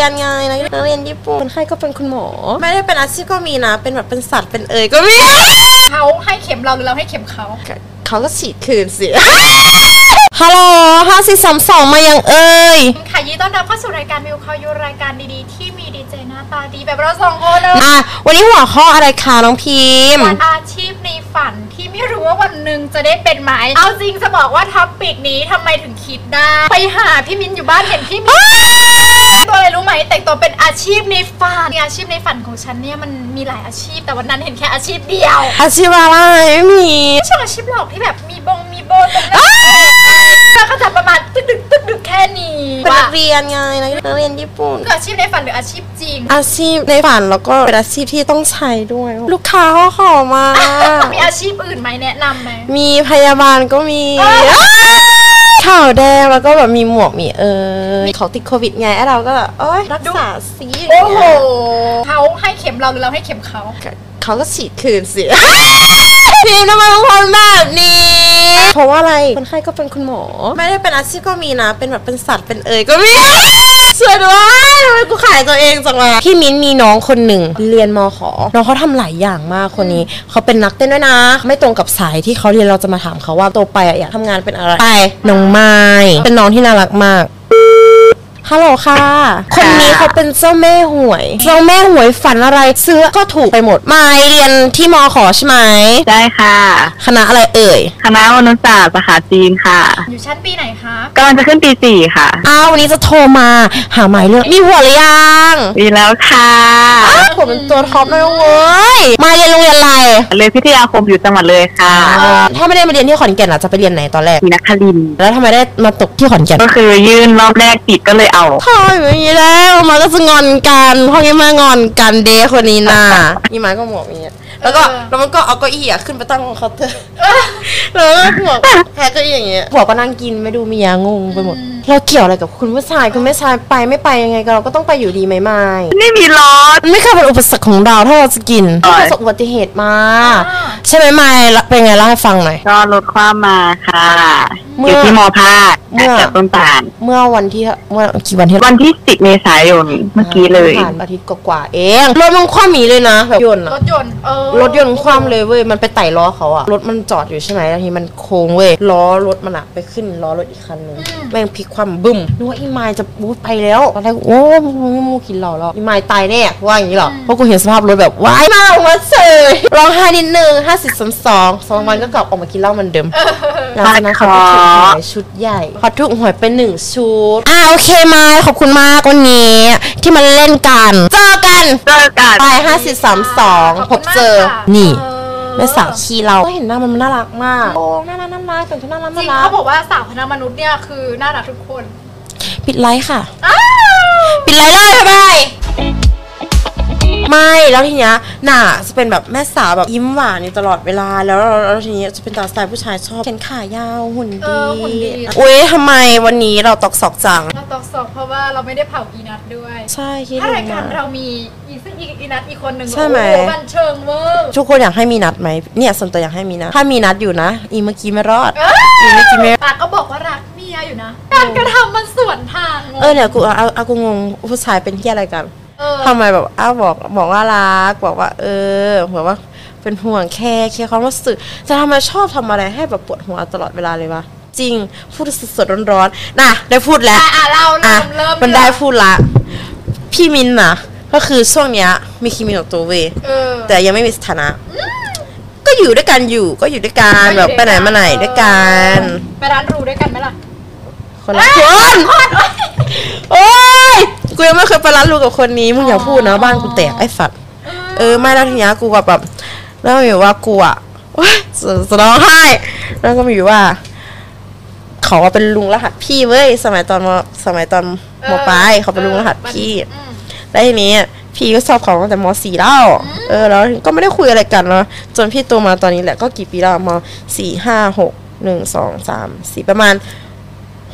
ยนไงนักเรียนญี่ปุ่นคนไข้ก็เป็นคุณหมอ ไม่ได้เป็นอาชีพก็มีนะ เป็นแบบเป็นสัตว์เป็นเอ่ยก็มีเขาให้เข็มเราหรือเราให้เข็มเขาเขาก็ฉีดคืนสิฮัลโหลห้าสี่สามสองมายังเอ่ยค่ะยินดีต้อนรับเข้าสู่รายการมิวคายูรายการดีๆ ที่มีดีเจหน้าตาดีแบบเราสองคนเลยอะวันนี้หัวข้ออะไรคะน้องพิมพ์วันอาชีพในฝันที่ไม่รู้ว่าวันหนึ่งจะได้เป็นไหม เอาจริงจะบอกว่าท็อปปิกนี้ทำไมถึงคิดได้ ไปหาพี่มินอยู่บ้านเห็นพี่มิน ตัวอะไรรู้ไหมแต่งตัวเป็นอาชีพในฝันอาชีพในฝันของฉันเนี่ยมันมีหลายอาชีพ แต่วันนั้นเห็นแค่อาชีพเดียวอาชีพอะไรไม่มีไม่ใช่อาชีพหรอกที่แบบมีบงมีโบตรงนั้นแล้วก็จะประมาณตึกดึกตึกดึกแค่นี้เป็นนัว่ากเรียนไงนักเรียนญี่ปุ่นคืออาชีพในฝันหรืออาชีพจริง อาชีพในฝันแล้วก็เป็นอาชีพที่ต้องใช้ด้วย ลูกค้าเขาขอมา มีอาชีพอื่นไหมแนะนำไหมมีพยาบาลก็มีเอ้ย ข่าวแดงแล้วก็แบบมีหมวกมีเออเขาติดโควิดไงไอ้เราก็แบบเอ้ยรักษาซีโอ้โหเขาให้เข็มเราหรือเราให้เข็มเขาเขาก็ฉีดคืนสิ พิมพ์ทำไมเป็นคนแบบนี้ เพราะว่าอะไรคนไข้ก็เป็นคุณหมอ ไม่ได้เป็นอาชีพก็มีนะ เป็นแบบเป็นสัตว์เป็นเอ่ยก็มีสวยด้วยทำไมกูขายตัวเองจังวะพี่มิ้นมีน้องคนหนึ่งเรียนมขอน้องเขาทำหลายอย่างมากคนนี้เขาเป็นนักเต้นด้วยนะ ไม่ตรงกับสายที่เขาเรียนเราจะมาถามเขาว่าโตไปอะอยากทำงานเป็นอะไรไปน้องไม้เป็นน้องที่น่ารักมาก ฮัลโหลค่ะ คนนี้เขาเป็นเจ้าแม่หวยเจ้าแม่หวยฝันอะไรซื้อก็ถูกไปหมดมายเรียนที่มอขอใช่ไหมได้ค่ะ คณะอะไรเอ่ย คณะมนุษยศาสตร์สาขาจีนค่ะ อยู่ชั้นปีไหนคะกำลังจะขึ้นปีสี่ค่ะ อ้าววันนี้จะโทรมาหาหมายเรื่องมีหัวหรือยังดีแล้วค่ะอ้าวผมเป็นตัวท็อปเลยนะเว้ยมาเรียนโรงเรียนอะไรเลยนพิทยาคมอยู่จังหวัดเลยค่ะถ้าไม่ได้มาเรียนที่ขอนแก่นล่ะจะไปเรียนไหนตอนแรกมีนักคลินทร์แล้วทำไมได้มาตกที่ขอนแก่นก็คือยื่นรอบแรกติดก็เลยเอาทอยอย่างนี้แล้วมาก็จะงอนกันพ่อยังมางอนกันเดย์คนนี้น่ะนี่มาก็หมวกอย่างเงี้ยแล้วก็แล้วมันก็เอาเก้าอี้อะขึ้นไปตั้งบนเคาน์เตอร์แล้วก็หมวกแพ้เก้าอี้อย่างเงี้ยหัวก็นั่งกินไม่ดูเมียงงไปหมดเราเกี่ยวอะไรกับคุณผู้ชายคุณแม่ชายไปไม่ไปยังไงก็เราก็ต้องไปอยู่ดีไหมไม่ไม่มีรถมันไม่เคยเป็นอุปสรรคของเราถ้าเราจะกินใช่ประสบอุบัติเหตุมา ใช่ไหมไม่เป็นไงเล่าให้ฟังหน่อย ก็รถความมาค่ะ เมื่ออ ยู่ที่มอภาคเมื่อ จากต้นตาล เมื่อวันที่เมื่อกี่วันที่วันที่สิบเมษายนเมื่อกี้เลย ผ่านอาทิตย์กว่าๆเองรถมันคว่ำหมีเลยนะแบบยนต์รอะถยนต์เออรถยนต์คว่ำเลยเว้ย มันไปไต่ล้อเขาอะรถมันจอดอยู่ใช่ไหมแล้วทีมันโค้งเว้ย ล้อรถมันอะไปขึ้นล้อรถอีกคันนึง แม่งพลิกคว่ำบึ้มนึกว่าอีไมล์จะบู๊ไปแล้วตอนแรกโอ้มึงมูกินเหล่าแล้วอีไมล์ตายแน่ว่าอย่างนี้เหรอเพราะกูเห็นสภาพรถแบบว้ายมาออกมาเฉยร้องไห้นิดนึงห้าสิบสองสองสองวันก็กลับออกมากินเหล้าเหมือนเดิมหลังจากนั้นเขาก็ถูกหวยชุดใหญ่เขาถูกหวยเป็นหนึ่งชุด อ่าโอเคไมล์ขอบคุณมากวันนี้ ที่มาเล่นกัน เจอกันเจอกันไปห้าสิบสามสองขอบพคุบณมากเจอค่ะนี่เออแม่สาวคีเราก็เห็นหน้ามันน่ารักมากโอ้น่ารักน่ารักแต่งตัวน่ารักจริน่างรักเขาบอกว่าสาวคณะมนุษย์เนี่ยคือน่ารักทุกคน ปิดไลค์ค่ะอ้าวปิดไลค์เลยบ๊ายบาย ไม่แล้วทีเนี้ยน่ะจะเป็นแบบแม่สาวแบบยิ้มหวานอยู่ตลอดเวลาแล้วแล้วแล้วทีนี้จะเป็นตาสไตล์ผู้ชายชอบแขนขายาวหุ่นเอดีอหุ่นดี อุ้ยทำไมวันนี้เราตอกศอกจัง เราตอกสอบเพราะว่าเราไม่ได้เผาอีนัทด้วย ใช่คิดถ้าถึรายงการมาเรามีอีซึ่งอีอีนัทอีกคนหนึ่งใช่ไหม โอ้โบันเชิงเวอร์ทุกคนอยากให้มีนัดไหมเนี่ยส่วนตัวอยากให้มีนัดถ้ามีนัดอยู่นะ อีเมื่อกี้ไม่รอดเอ้ยอีเมื่อกี้ไม่ ปากก็บอกว่ารักเมียอยู่นะ การกระทำมันสวนทางงงเออเนี่ยกูเอาเอาเอากูงงผู้ชายเป็นที่อะไรกันเออ ทำไมแบบอ้าวบอกบอกว่ารักบอกว่า เออแบบว่าเป็นห่วงแค่แค่ความรู้สึกแต่ทำไมชอบทำอะไรให้แบบปวดหัวตลอดเวลาเลยวะจริง พูดสดๆร้อนๆนะได้พูดแล้วอะอะเราอะเริ่มเริ่มมันได้พูดละ พี่มินนะก็คือช่วงเนี้ยมีคิมิโนโตะเวยเออแต่ยังไม่มีสถานะก็อยู่ด้วยกันอยู่ก็อยู่ด้วยกันแบบไปไหนมาไหนด้วยกันไปร้านรูด้วยกันไหมล่ะคนละคนโอ้ย กูยังไม่เคยไปร้านลูกกับคนนี้มึงอย่าพูดนะบ้านกูแตกไอ้สัตว์เออไม่แล้วทีเนี้ยกูกับแบบแล้วมีอยู่ว่ากูอะโอ๊ยจะจะร้องไห้แล้วก็มีอยู่ว่าเขาว่าเป็นลุงรหัสพี่เว้ยสมัยตอนมสมัยตอนมปลายเขาเป็นลุงรหัสพี่อืมแล้วทีนี้พี่ก็สอบของตั้งแต่มสี่แล้วเออแล้วก็ไม่ได้คุยอะไรกันเนาะจนพี่โตมาตอนนี้แหละก็กี่ปีแล้วมสี่ห้าหกหนึ่งสองสามสี่ประมาณ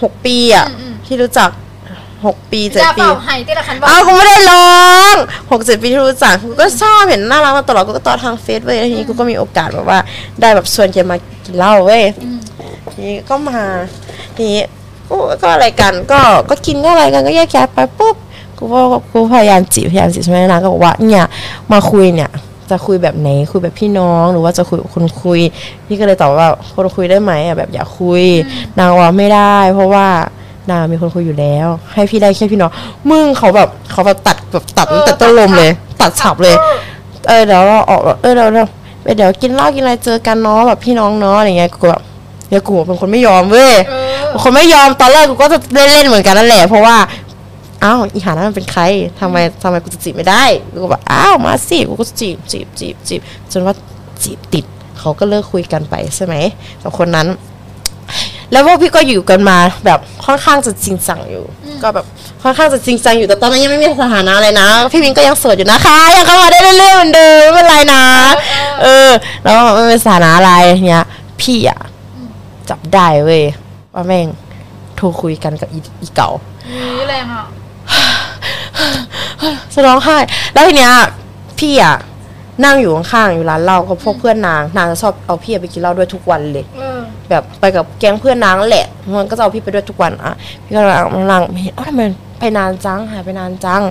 หกปีอะที่รู้จัก หกปีเจ็ดอย่าปี เป่าไห้ที่ละคันบอกอ้าวกูไม่ได้ร้องหกเจ็ดปีที่รู้จักกูก็ชอบเห็นน่ารักมาตลอดกูก็ต่อทางเฟซเว้ยแล้วทีนี้กูก็มีโอกาสแบบว่า ได้แบบชวนแกมากินเหล้าเว้ยทีนี้ก็มาทีนี้กูก็อะไรกันก็ก็กินก็อะไรกันก็แยกย้ายไปปุ๊บกูว่ากูพยายามจีบพยายามจีบใช่ไหมนางก็บอกว่าเนี่ยมาคุยเนี่ย จะคุยแบบไหนคุยแบบพี่น้องหรือว่าจะคุยกับคนคุย พี่ก็เลยตอบว่าคนคุยได้ไหมอะแบบอยากคุย นางว่าไม่ได้ เพราะว่า นางมีคนคุยอยู่แล้ว ให้พี่ได้แค่พี่น้องมึงเขาแบบเขาแบบตัดแบบตัดตั้งแต่ต้นลมเลย ตัดฉับเลย เออเดี๋ยวเราออกเออเดี๋ยวเราเดี๋ยวกินเหล้ากินอะไรเจอกันเนาะแบบพี่น้องเนาะอะไรเงี้ยกูแบบเดี๋ยวกูเป็นคนไม่ยอมเว้ยเออเป็นคนไม่ยอมตอนแรกกูก็จะเล่นๆเหมือนกันนั่นแหละเพราะว่าอ้าวอีหานั้นมันเป็นใครทำไมทำไมกูจะจีบไม่ได้กูก็บอกอ้าวมาสิกูก็จีบจีบจีบจีบจนว่าจีบติดเขาก็เลิกคุยกันไปใช่ไหมกับคนนั้น แล้วพวกพี่ก็อยู่กันมาแบบค่อนข้างจะจริงจังอยู่ ก็แบบค่อนข้างจะจริงจังอยู่แต่ตอนนั้นยังไม่มีสถานะเลยนะ พี่มินก็ยังโสดอยู่นะคะยังเข้ามาได้เรื่อยๆเหมือนเดิมไม่เป็นไรนะ เออ แล้วไม่เป็นสถานะอะไรเนี้ย พี่อะจับได้เว้ยว่าแม่งโทรคุยกันกับอีอีเก่านี่แรงอะจะร้องไห้แล้วทีเนี้ยพี่อะนั่งอยู่ข้างๆอยู่ร้านเหล้ากับพวกเพื่อนนาง นางจะชอบเอาพี่ไปกินเหล้าด้วยทุกวันเลยเออ แบบไปกับแก๊งเพื่อนนางนั่นแหละมันก็จะเอาพี่ไปด้วยทุกวันอะพี่ก็นั่งนั่งไม่เห็นอ้าวทำไมไปนานจังหายไปนานจัง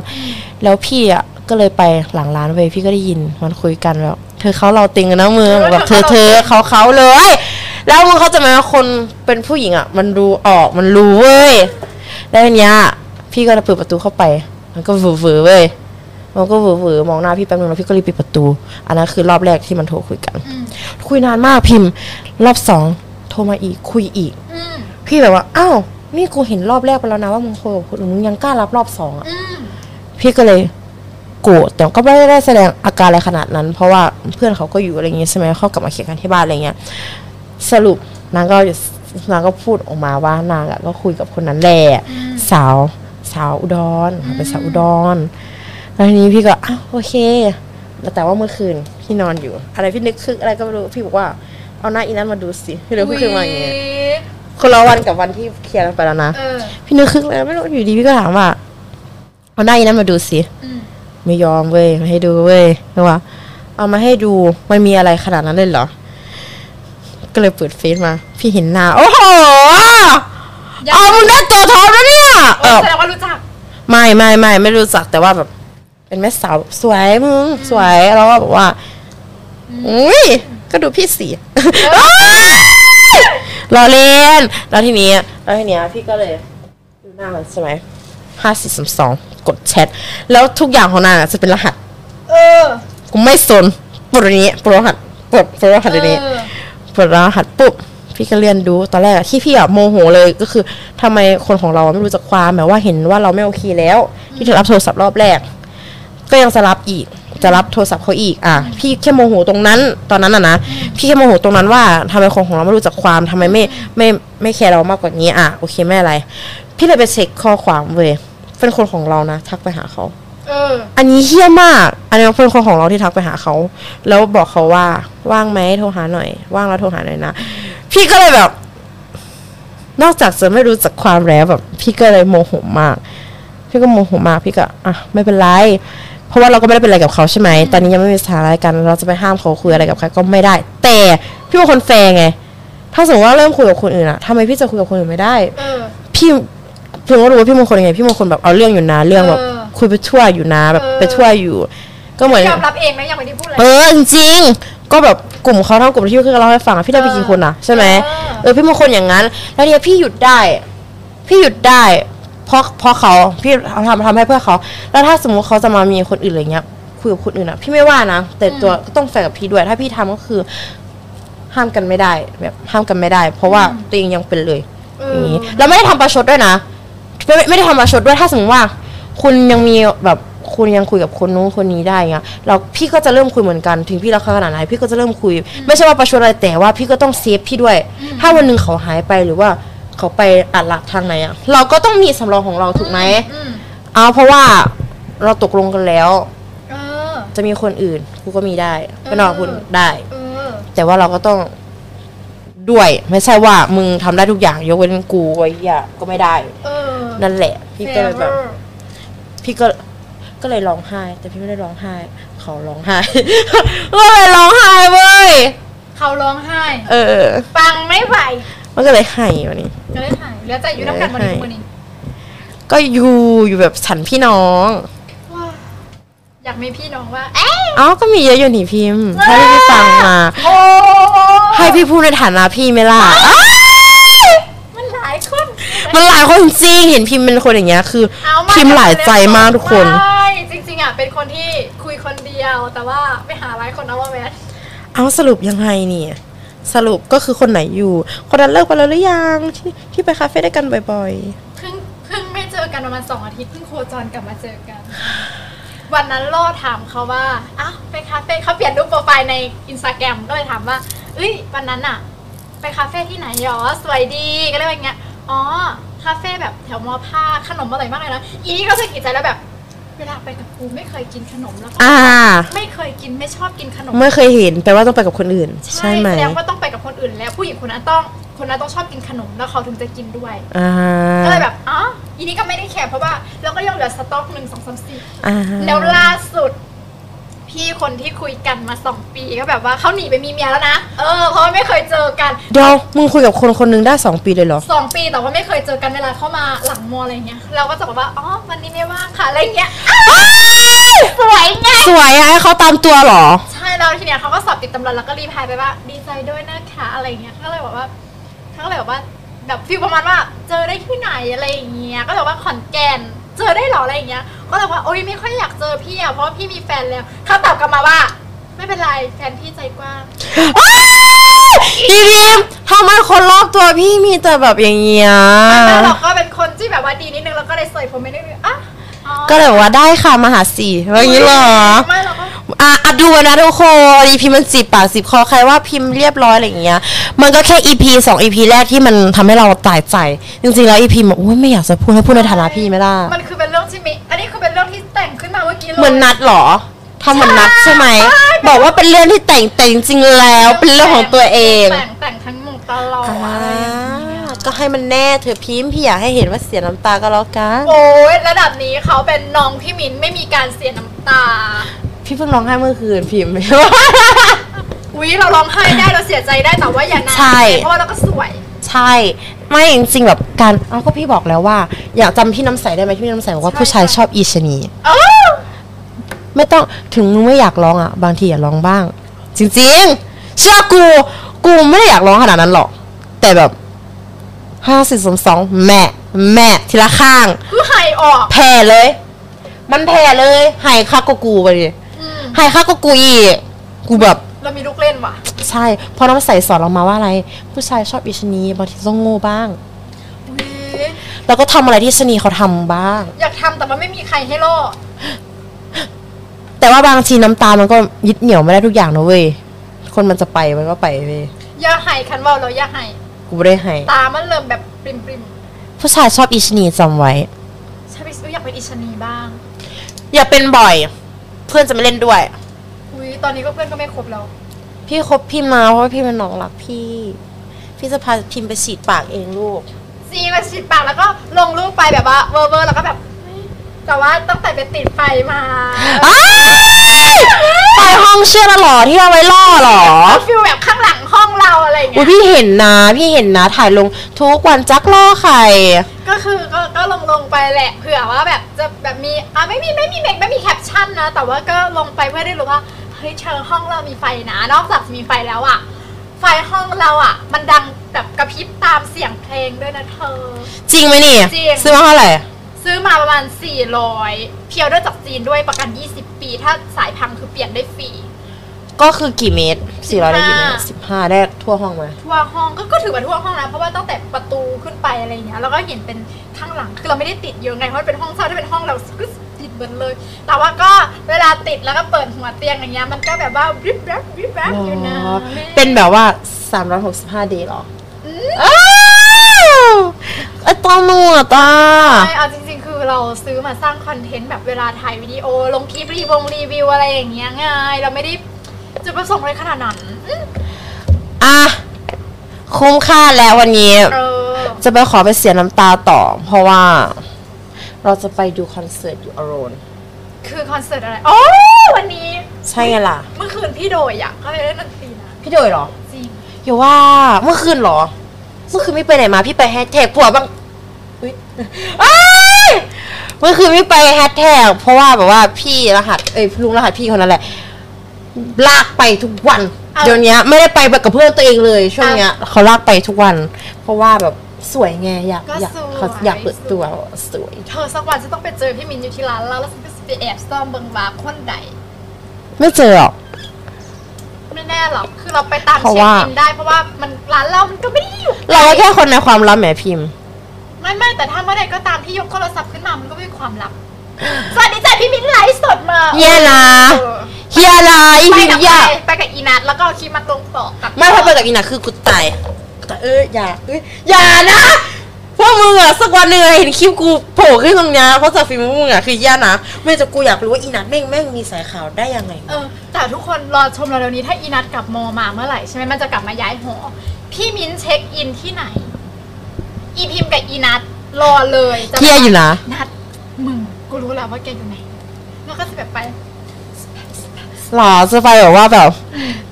แล้วพี่อะก็เลยไปหลังร้านไปพี่ก็ได้ยินมันคุยกันแบบเธอเขาเราติงกันนะมึงแบบเธอเธอเขาเขาเลย แล้วมึงเขาใจะไหมว่าคนเป็นผู้หญิงอะ มันรู้ออกมันรู้เว้ยแล้วทีเนี้ยพี่ก็เปิดประตูเข้าไป มันก็ฝือๆเว้ยมันก็ฝือๆมองหน้าพี่แป๊บนึงแล้วพี่ก็รีบปิดประตู อันนั้นคือรอบแรกที่มันโทรคุยกันอืมคุยนานมากพิมพ์ รอบสองโทรมาอีกคุยอีก อืมพี่แบบว่าอ้าวนี่กูเห็นรอบแรกไปแล้วนะว่ามึงคุยกับคนอื่นมึงยังกล้ารับรอบสองอะ อืมพี่ก็เลยโกรธแต่ก็ไม่ได้แสดงอาการอะไรขนาดนั้น เพราะว่าเพื่อนเขาก็อยู่อะไรเงี้ยใช่ไหมเขากลับมาเขียนกันที่บ้านอะไรเงี้ยสรุปนางก็นางก็พูดออกมาว่านางอะก็คุยกับคนนั้นแหละสาวสาวอุดรเป็นสาวอุดรแล้วทีนี้พี่ก็อ้าวโอเคแล้วแต่ว่าเมื่อคืนพี่นอนอยู่ อะไรพี่นึกคึกอะไรก็ไม่รู้พี่บอกว่า เอาหน้าอีนั้นมาดูสิพี่เลยพี่คือมาอย่างเงี้ยคนละวันกับวันที่เคลียร์กันไปแล้วนะเออพี่นึกคึกเลยไม่รู้อยู่ดีพี่ก็ถามว่าเอาหน้าอีนั้นมาดูสิอืมไม่ยอมเว้ยไม่ให้ดูเว้ยเพราะว่า เอามาให้ดูมันมีอะไรขนาดนั้นเลยเหรอ ก็เลยเปิดเฟซมา พี่เห็นหน้า โอ้โหยังเอามึงได้ตัวท็อปแล้วเนี่ยเอเอออแสดงว่ารู้จัก ไม่ไม่ไม่ไม่รู้จักแต่ว่าแบบ เป็นแม่สาวสวยมึงสวยแล้วก็บอกว่า อุ้ย ก็ดูพี่สิรอเล่น แล้วทีนี้แล้วทีเนี้ยพี่ก็เลยดูหน้ามันใช่ไหมห้าสี่สามสองกดแชท แล้วทุกอย่างของนางอะจะเป็นรหัส เออ กูไม่สนปลดอันนี้ปลดรหัสปลดปลดรหัสอันนี้เออปลดรหัสปุ๊บพี่ก็เรียนดูตอนแรกอะที่พี่อะโมโหเลยก็คือทำไมคนของเราไม่รู้จักความแบบว่าเห็นว่าเราไม่โอเคแล้ว ที่จะรับโทรศัพท์รอบแรก ก็ยังจะรับอีก จะรับโทรศัพท์เขาอีกอะพี่แค่โมโหตรงนั้น ตอนนั้นอะนะพี่แค่โมโหตรงนั้นว่าทำไมคนของเราไม่รู้จักความทำไมไม่ไม่ไม่แคร์เรามากกว่านี้อะโอเคไม่อะไร พี่เลยไปเช็คข้อความเว้ยเป็นคนของเรานะทักไปหาเขาเอออันนี้เฮี้ยมาก อันนี้เป็นคนของเราที่ทักไปหาเขา แล้วบอกเขาว่า ว่างไหมโทรหาหน่อย ว่างแล้วโทรหาหน่อยนะ พี่ก็เลยแบบ นอกจากจะไม่รู้จักความแล้วแบบ พี่ก็เลยโมโหมาก พี่ก็โมโหมาก พี่ก็ อะ ไม่เป็นไร เพราะว่าเราก็ไม่ได้เป็นอะไรกับเขาใช่ไหมตอนนี้ยังไม่มีสถานะอะไรกันเราจะไปห้ามเขาคุยอะไรกับใครก็ไม่ได้ แต่พี่เป็นคนแฟร์ไง ถ้าสมมติว่าเริ่มคุยกับคนอื่นอะทำไมพี่จะคุยกับคนอื่นไม่ได้เออพี่เพิ่งรู้ว่าพี่มงคลยังไงพี่มงคลแบบเอาเรื่องอยู่นะเรื่องแบบเออคุยไปทั่วอยู่นะแบบเออไปทั่วอยู่ ก็เหมือนยอมรับเองไหมยังไม่ได้พูดอะไรเออจริงๆก็แบบกลุ่มเขาทั้งกลุ่มที่พี่เคยเล่าให้ฟังอะพี่ได้ไปกี่คนอะใช่ไหมเออเออพี่มงคลอย่างนั้น แล้วเนี่ยพี่หยุดได้ พี่หยุดได้ เพราะเพราะเขาพี่ทำทำให้เพื่อเขา แล้วถ้าสมมุติเขาจะมามีคนอื่นอะไรเงี้ยคุยกับคนอื่นอะพี่ไม่ว่านะแต่ตัวก็ต้องแฟร์กับพี่ด้วย ถ้าพี่ทำก็คือ ห้ามกันไม่ได้แบบห้ามกันไม่ได้ เพราะว่าตัวเองยังเป็นเลยเอออย่างนี้แล้วไม่ได้ทำประชดด้วยนะไม่ไม่ได้ทำประชดด้วยถ้าสมมติว่า คุณยังมีแบบคุณยังคุยกับคนนู้นคนนี้ได้เงี้ยเราพี่ก็จะเริ่มคุยเหมือนกันถึงพี่รักเขาขนาดไหนพี่ก็จะเริ่มคุย ไม่ใช่ว่าประชดอะไรแต่ว่าพี่ก็ต้องเซฟพี่ด้วย ถ้าวันหนึ่งเขาหายไปหรือว่า เขาไปอัดหลักทางไหนอะเราก็ต้องมีสำรองของเราถูกไหมอืมเอาเพราะว่าเราตกลงกันแล้ว เออ จะมีคนอื่นกูก็มีได้ไปนอนกับคุณได้ เออ แต่ว่าเราก็ต้องด้วยไม่ใช่ว่ามึงทำได้ทุกอย่างยกเว้นกูไว้อย่าก็ไม่ได้ เออนั่นแหละ พี่ก็เลยแบบ Favor พี่ก็ก็เลยร้องไห้ แต่พี่ไม่ได้ร้องไห้ เขาร้องไห้ ก็เลยร้องไห้เว้ย เขาร้องไห้ เออ ฟังไม่ไหว มันก็เลยไห้วันนี้ ก็เลยถ่ายแล้วใจอยู่น้ำกันวันนี้วันนี้ก็อยู่อยู่แบบฉันพี่น้องว้าอยากมีพี่น้องว่าเอ๊ะเอ้าก็มีเยอะอยู่นี่พิมพ์ถ้าพี่ฟังมา โอ้ให้พี่พูดในฐานะพี่ไหมล่ะมันหลายคนมันหลายคนจริงเห็นพิมพ์เป็นคนอย่างเงี้ยคือ เอาาพิมพ์หลายใจมากทุกคน ใช่จริงๆอะเป็นคนที่คุยคนเดียว แต่ว่าไม่หาหลายคนเอาว่า matchเอาสรุปยังไงเนี่ย สรุปก็คือคนไหนอยู่ คนนั้นเลิกไปแล้วหรือยังที่ที่ไปคาเฟ่ด้วยกันบ่อยๆเพิ่งเพิ่งไม่เจอกันประมาณสองอาทิตย์เพิ่งโคจรกลับมาเจอกัน วันนั้นล่อถามเขาว่าอ้าวไปคาเฟ่เขาเปลี่ยนรูปโปรไฟล์ในอินสตาแกรมก็เลยถามว่าเอ้ยวันนั้นอะไปคาเฟ่ที่ไหนหรอสวยดีก็เลยว่าอย่างเงี้ยอ๋อคาเฟ่แบบแถวมอผ้าขนมอร่อยมากเลยนะอีนี่ก็สะกิดใจแล้วแบบ เวลาไปกับกูไม่เคยกินขนมแล้วก็ๆอ่า ไม่เคยกินไม่ชอบกินขนมไม่เคยเห็นแปลว่าต้องไปกับคนอื่น ใช่ไหมแสดงว่าต้องไปกับคนอื่น แล้วผู้หญิงคนนั้นต้องคนนั้นต้องชอบกินขนมแล้วเขาถึงจะกินด้วยอ่าก็เลยแบบอ๋ออีนี้ก็ไม่ได้แคร์เพราะว่าเราก็ยังเหลือสต็อกหนึ่งสองสามสี่อ่าแล้วล่าสุด พี่คนที่คุยกันมาสองปีก็แบบว่าเขาหนีไปมีเมียแล้วนะเออเพราะว่าไม่เคยเจอกันเดี๋ยวมึงคุยกับคนคนหนึงได้สองปีเลยเหรอ สองปีแต่ว่าไม่เคยเจอกันเวลาเข้ามาหลังมออะไรเงี้ยเราก็จะบอกว่าอ๋อวันนี้ไม่ว่างค่ะอะไรเงี้ยสวยไงสวยอะให้เขาตามตัวเหรอ ใช่แล้วทีเนี้ยเขาก็สอบติดตำราแล้วก็รีพลายไปว่าดีใจด้วยนะคะอะไรเงี้ยก็เลยบอกว่าเขาก็เลยบอกว่าแบบฟีลประมาณว่าเจอได้ที่ไหนอะไรอย่างเงี้ยก็เลยบอกว่าขอนแก่น เจอได้เหรออะไรอย่างเงี้ย ก็เลยบอกว่าโอ๊ยไม่ค่อยอยากเจอพี่อะเพราะว่าพี่มีแฟนแล้วเขาตอบกลับมาว่า ไม่เป็นไรแฟนพี่ใจกว้าง พี่พิมพ์ทำไมคนรอบตัวพี่มีแต่แบบอย่างเงี้ย แล้วเราก็เป็นคนที่แบบว่าดีนิดนึงแล้วก็เลยใส่ผมไม่ได้เลยอะอ๋อก็เลยบอกว่าได้ค่ะมาหาสี่ว่าอย่างนี้เหรอ ไม่เราก็ อะอะดูนะทุกคนอีพีมันสิบปากสิบคอใครว่าพิมพ์เรียบร้อยอะไรอย่างเงี้ย มันก็แค่อีพีสองอีพีแรกที่มันทำให้เราตายใจจริงๆแล้วอีพีบอกอุ้ยไม่อยากจะพูดให้พูดในฐานะพี่ไม่ได้ มันคือเป็นเรื่องที่มี อันนี้คือเป็นเรื่องที่แต่งขึ้นมาเมื่อกี้เลย เหมือนนัดเหรอทำเหมือนนัดใช่ไหม ใช่ บอกว่าเป็นเรื่องที่แต่งแต่จริงๆแล้ว เป็นเรื่องของตัวเองแต่งแต่งทั้งหมดตลอดอ่าอะไรอย่างเงี้ยก็ให้มันแน่เถอะพิมพ์พี่อยากให้เห็นว่าเสียน้ำตาก็แล้วกัน โอ้ยระดับนี้เขาเป็นน้องพี่มิ้นไม่มีการเสียน้ำตา พี่เพิ่งร้องไห้เมื่อคืนพิมพ์อุ้ยเราร้องไห้ได้เราเสียใจได้แต่ว่าอย่านานใช่ เพราะว่าเราก็สวย ใช่ ไม่จริงๆแบบการเอ้าก็พี่บอกแล้วว่า อยากจำพี่น้ำใสได้ไหมพี่น้ำใสบอกว่าใช่ ผู้ชายใช่ชอบอีชะนี เออไม่ต้องถึงมึงไม่อยากร้องอะ บางทีอย่าร้องบ้าง จริงๆ เชื่อกู กูไม่ได้อยากร้องขนาดนั้นหรอก แต่แบบห้าสิบสองสองแม่แม่ทีละข้าง คือไห่ออก แผ่เลย มันแผ่เลยใหายคักก็กูไปดิ อืมใหายคักก็กูอีกกูแบบ เรามีลูกเล่นว่ะ ใช่เพราะน้ำใสสอนเรามาว่าอะไร ผู้ชายชอบอีชะนีบางทีต้องโง่บ้างอุ๊ยแล้วก็ทำอะไรที่ชะนีเขาทำบ้าง อยากทำแต่ว่าไม่มีใครให้ล่อแต่ว่าบางทีน้ำตามันก็ยึดเหนี่ยวไม่ได้ทุกอย่างนะเว้ย คนมันจะไปมันก็ไปเว้ยอย่าไห่คันเว่าเราอย่าไห่กูไม่ได้ให้ ตามันเริ่มแบบปริมปริมผู้ชายชอบอีชนีจำไว้ ๆใช่พี่อยากเป็นอิชานีบ้าง อย่าเป็นบ่อย เพื่อนจะไม่เล่นด้วย อุ้ยตอนนี้ก็เพื่อนก็ไม่คบแล้ว พี่คบพี่มาเพราะว่าพี่เป็นน้องรักพี่ พี่จะพาพิมพ์ไปฉีดปากเองลูก ซีมาฉีดปากแล้วก็ลงรูปไปแบบว่าเวอร์เวอร์แล้วก็แบบเฮ้ยแต่ว่าตั้งแต่ไปติดไฟมาอ้ายไปห้องเชื่อแล้วเหรอที่เอาไว้ล่อเหรอ ฟิลแบบข้างหลังห้อง เราอะไรอย่างอุ้เงี้ยยพี่เห็นนะพี่เห็นนะถ่ายลงทุกวันจักล่อไข่ ก็คือก็ก็ลงลงไปแหละเผื่อว่าแบบจะแบบมีอะไม่มีไม่มีเมกไม่มีแคปชั่นนะ แต่ว่าก็ลงไปเพื่อได้รู้ว่าเฮ้ยเชิงห้องเรามีไฟนะนอกจากจะมีไฟแล้วอะ ไฟห้องเราอะ มันดังแบบกระพริบตามเสียงเพลงด้วยนะเธอ จริงไหมนี่จริง ซื้อมาเท่าไหร่ซื้อมาประมาณ 400 เพียวด้วยจากจีนด้วยประกัน 20 ปี ถ้าสายพังคือเปลี่ยนได้ฟรี ก็คือกี่เมตรสี่ร้อยได้กี่เมตร15สิบห้าได้ทั่วห้องไหมทั่วห้องก็ก็ถือว่าทั่วห้องนะเพราะว่าตั้งแต่ประตูขึ้นไปอะไรเงี้ยแล้วก็เห็นเป็นข้างหลังคือเราไม่ได้ติดเยอะไงเพราะมันเป็นห้องเช่าถ้าเป็นห้องเราก็ติดเบิดเลย แต่ว่าก็เวลาติดแล้วก็เปิดหัวเตียงอย่างเงี้ยมันก็แบบว่าริบแรบริบแรบอยู่นะอ๋อเป็นแบบว่า365ดีหรออือ้าวไอตาหนวดอะใช่เอาจริงๆ คือเราซื้อมาสร้างคอนเทนต์แบบเวลาถ่ายวิดีโอ ลงคลิปรีวงรีวิวอะไรอย่างเงี้ยไงเราไม่ได้ จุดประสงค์อะไรขนาดนั้นอืมอะคุ้มค่าแล้ววันนี้ เออจะไปขอไปเสียน้ำตาต่อ เพราะว่า เราจะไปดูคอนเสิร์ตอยู่อโรนคือคอนเสิร์ตอะไรโอ้วันนี้ ใช่ไงล่ะ เมื่อคืนพี่โดยอะก็ไปเล่นดนตรีนะพี่โดยเหรอ จริงอย่าว่าเมื่อคืนเหรอ เมื่อคืนไม่ไปไหนมาพี่ไปแฮชแท็กผัวบ้างอุ๊ยอ้ายเมื่อคืนไม่ไปแฮชแท็กเพราะว่าแบบว่าพี่รหัสเอ้ยลุงรหัสพี่คนนั้นแหละ ลากไปทุกวัน เอา เดี๋ยวนี้ไม่ได้ไปแบบกับเพื่อนตัวเองเลย ช่วงเนี้ยเขาลากไปทุกวัน เพราะว่าแบบสวยไงอยากก็อยากสวย เขาอยากเปิดตัวสวย เธอสักวันจะต้องไปเจอพี่มินอยู่ที่ร้านเราแล้วฉันก็จะไปแอบซ่อมเบิงว่าคนใดไม่เจอหรอก ไม่แน่หรอกคือเราไปตามเพราะเช็คว่า อินได้เพราะว่ามันร้านเรามันก็ไม่ได้อยู่เราก็แค่คนในความลับแหมพิมพ์ ไม่ไม่แต่ถ้าเมื่อใดก็ตามที่ยกโทรศัพท์ขึ้นมามันก็ไม่มีความลับสวัสดีจ้ะพี่มินไลฟ์สดมาเฮียนะ เออ เฮียอะไรไปพิมกับพ์ใคอยารกไปกับอีนัทแล้วก็เอาคลิปมาตรงต่อกับไม่ถ้าไปกับอีน่ะคือกูตายแต่เอออย่าเอ้ยอย่านะพวกมึงอะสักวันหนึ่งอะเห็นคลิปกูโผล่ขึ้นตรงเนี้ยเพราะจากฟิล์มพวกมึงอะคือแย่นะไม่จะกูอยากรู้ว่าอีนัทแม่งแม่งมีสายข่าวได้ยังไง เออแต่ทุกคนรอชมเราเร็วนี้ถ้าอีนัทกลับมอมาเมื่อไหร่ใช่ไหมมันจะกลับมาย้ายหอ พี่มินเช็คอินที่ไหน อีพิมพ์กับอีนัทรอเลยจะเฮียอยู่นะ นัดมึงกูรู้แล้วว่าแกอยู่ไหนแล้วก็จะแบบไป หรอจะไปแบบว่าแบบ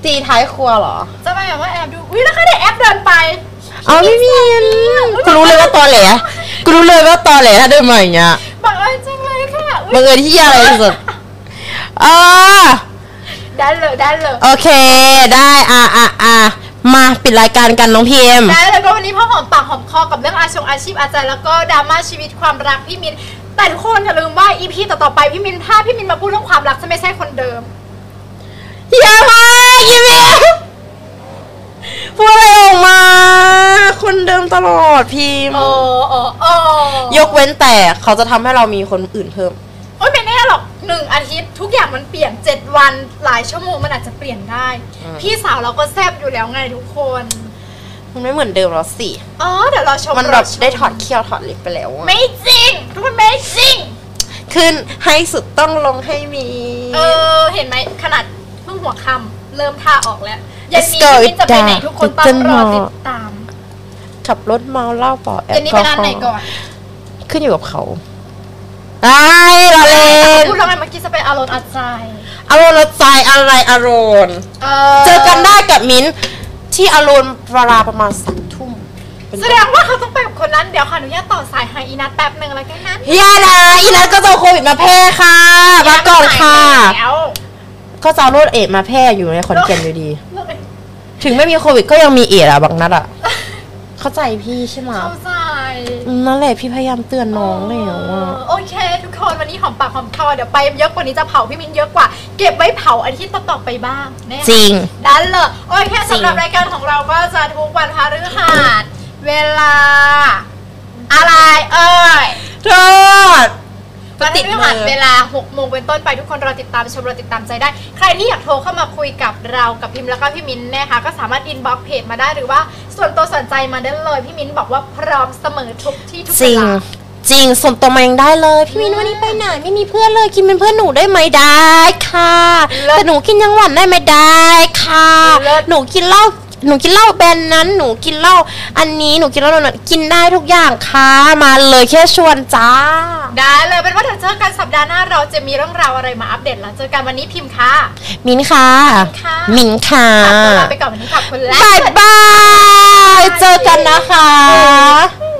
ตีท้ายครัวเหรอ จะไปแบบว่าแอบดูอุ้ยแล้วก็ได้แอปเดินไปเอาไม่มีกูรู้เลยว่าตอแหลกูรู้เลยว่าตอแหลถ้าเดินมาอย่างเงี้ยบังเอิญจังเลยค่ะอุ๊ยบังเอิญที่อะไรที่สุดอ่าได้เลยได้เลยโอเค ได้อะอะอะมาปิดรายการกันน้องพีเอ็มได้เลยก็วันนี้พ่อหอมปากหอมคอกับเรื่องอาชงอาชีพอาจารย์แล้วก็ดราม่าชีวิตความรักพี่มินแต่ทุกคนอย่าลืมว่าอีพีต่อๆไปพี่มินถ้าพี่มินมาพูดเรื่องความรักจะไม่ใช่คนเดิมอย่า มายิมพูดอะไรออกมา คนเดิมตลอดพิมพ์ โอ้โอ้โอ้ยกเว้นแต่เขาจะทำให้เรามีคนอื่นเพิ่ม โอ้ยไม่แน่หรอกหนึ่งอาทิตย์ทุกอย่างมันเปลี่ยนเจ็ดวันหลายชั่วโมงมันอาจจะเปลี่ยนได้ อืม พี่สาวเราก็แซบอยู่แล้วไงทุกคนมันไม่เหมือนเดิมแล้วสิ อ๋อเดี๋ยวเราชมมันแบบเราชได้ถอดเขี้ยวถอดเล็บไปแล้วอะไม่จริง ทุกคนไม่จริง ขึ้นให้สุดต้องลงให้มี เออ เห็นไหมขนาดเพิ่งหัวค่ำ เริ่มท่าออกแล้วเยัน Let's นี้ go พี่จะไปไหน it ทุกคนต้อง down รอ Just ติด more ตามขับรถเมาเหล้าเปล่าแอลเยันนี้กไปอร้านฮอไหนก่อล์นขึ้นอยู่กับเขาไอ้เราเล่นพูดแล้วไงเมื่อกี้จะไปอารมณ์อัดใจอารมณ์ละใจอะไรอารมณ์เอเจอกันได้กับมิ้นท์ที่อารมณ์เวลาประมาณสามทุ่มเป็นแสดงว่าเขาต้องไปกับคนนั้นเดี๋ยวขออนุญาตต่อสายหาอีนัทแป๊บหนึ่งแล้วกันนะเฮียนะอีนัทก็จะเอาโควิดมาแพร่ค่ะมาก่อนค่ะแล้ว ก็จะเอาโรคเอดส์มาแพร่อยู่ในขอนแก่นอยู่ดีเลยถึงไม่มีโควิดก็ยังมีเอดส์อะบางนัดอะเข้าใจพี่ใช่ไหมเข้าใจอืมนั่นแหละพี่พยายามเตือนน้องแล้วอะโอเค ทุกคนวันนี้หอมปากหอมคอเดี๋ยวไปเยอะกว่านี้จะเผาพี่มินเยอะกว่า เก็บไว้เผาอาทิตย์ต่อๆไปบ้างแน่จริงดันเลยโอเคจริงสำหรับรายการของเราก็จะทุกวันพฤหัสเวลา อะไรเอ่ยโทษ วันติพดฤมืหัสอเวลา6โมงเป็นต้นไปทุกคนรอติดตามชมรอติดตามใจได้ ใครที่อยากโทรเข้ามาคุยกับเรากับพิมพ์แล้วก็พี่มิ้นนะคะก็สามารถอินบ็อกเพจมาได้หรือว่าส่วนตัวสนใจมาได้เลยพี่มิ้นบอกว่าพร้อมเสมอทุกที่ทุกจเวริง ลา จริงส่วนตัวมายังได้เลย พี่มินวันนี้ไปไหนไม่มีเพื่อนเลยกินเป็นเพื่อนหนูได้ไหมได้ค่ะเลิศแต่หนูกินยังหวานได้ไหมได้ค่ะ เลิศ หนูกินเหล้า หนูกินเหล้าแบรนด์นั้นหนูกินเหล้าอันนี้หนูกินเหล้านั้นกินได้ทุกอย่างค่ะมาเลยแค่ชวนจ้า ได้เลยเป็นว่าเดี๋ยวเจอกันสัปดาห์หน้าเราจะมีเรื่องราวอะไรมาอัปเดตแล้วเจอกันวันนี้พิมพ์ค่ะ มินค่ะค่ะมินค่ะขอตัวลาไปก่อนวันนี้ขอบคุณและบายบายเจอกันนะคะบ๊